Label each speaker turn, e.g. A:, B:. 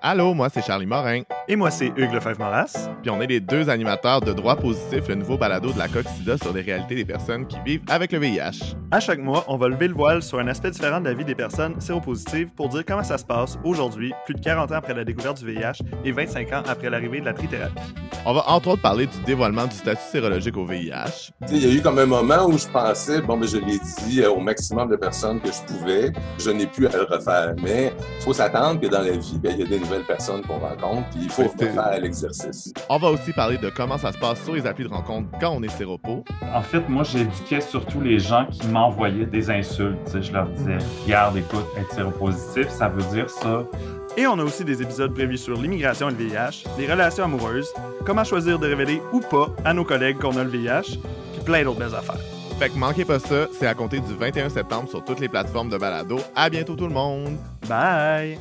A: Allô, moi c'est Charlie Morin.
B: Et moi c'est Hugues Lefebvre-Moras.
A: Puis on est les deux animateurs de Droit Positif, le nouveau balado de la Coxida sur les réalités des personnes qui vivent avec le VIH.
B: À chaque mois, on va lever le voile sur un aspect différent de la vie des personnes séropositives pour dire comment ça se passe aujourd'hui, plus de 40 ans après la découverte du VIH et 25 ans après l'arrivée de la trithérapie.
A: On va entre autres parler du dévoilement du statut sérologique au VIH.
C: Il y a eu comme un moment où je pensais, bon, ben, je l'ai dit au maximum de personnes que je pouvais, je n'ai plus à le refaire. Mais il faut s'attendre que dans la vie, ben, il y a des nouvelles personnes qu'on rencontre, puis il faut faire l'exercice.
A: On va aussi parler de comment ça se passe sur les applis de rencontre quand on est séropo.
D: En fait, moi, j'éduquais surtout les gens qui m'envoyaient des insultes. je leur disais, regarde, écoute, être séropositif, ça veut dire ça.
B: Et on a aussi des épisodes prévus sur l'immigration et le VIH, les relations amoureuses, comment choisir de révéler ou pas à nos collègues qu'on a le VIH, puis plein d'autres belles affaires.
A: Fait que manquez pas ça, c'est à compter du 21 septembre sur toutes les plateformes de balado. À bientôt tout le monde!
B: Bye!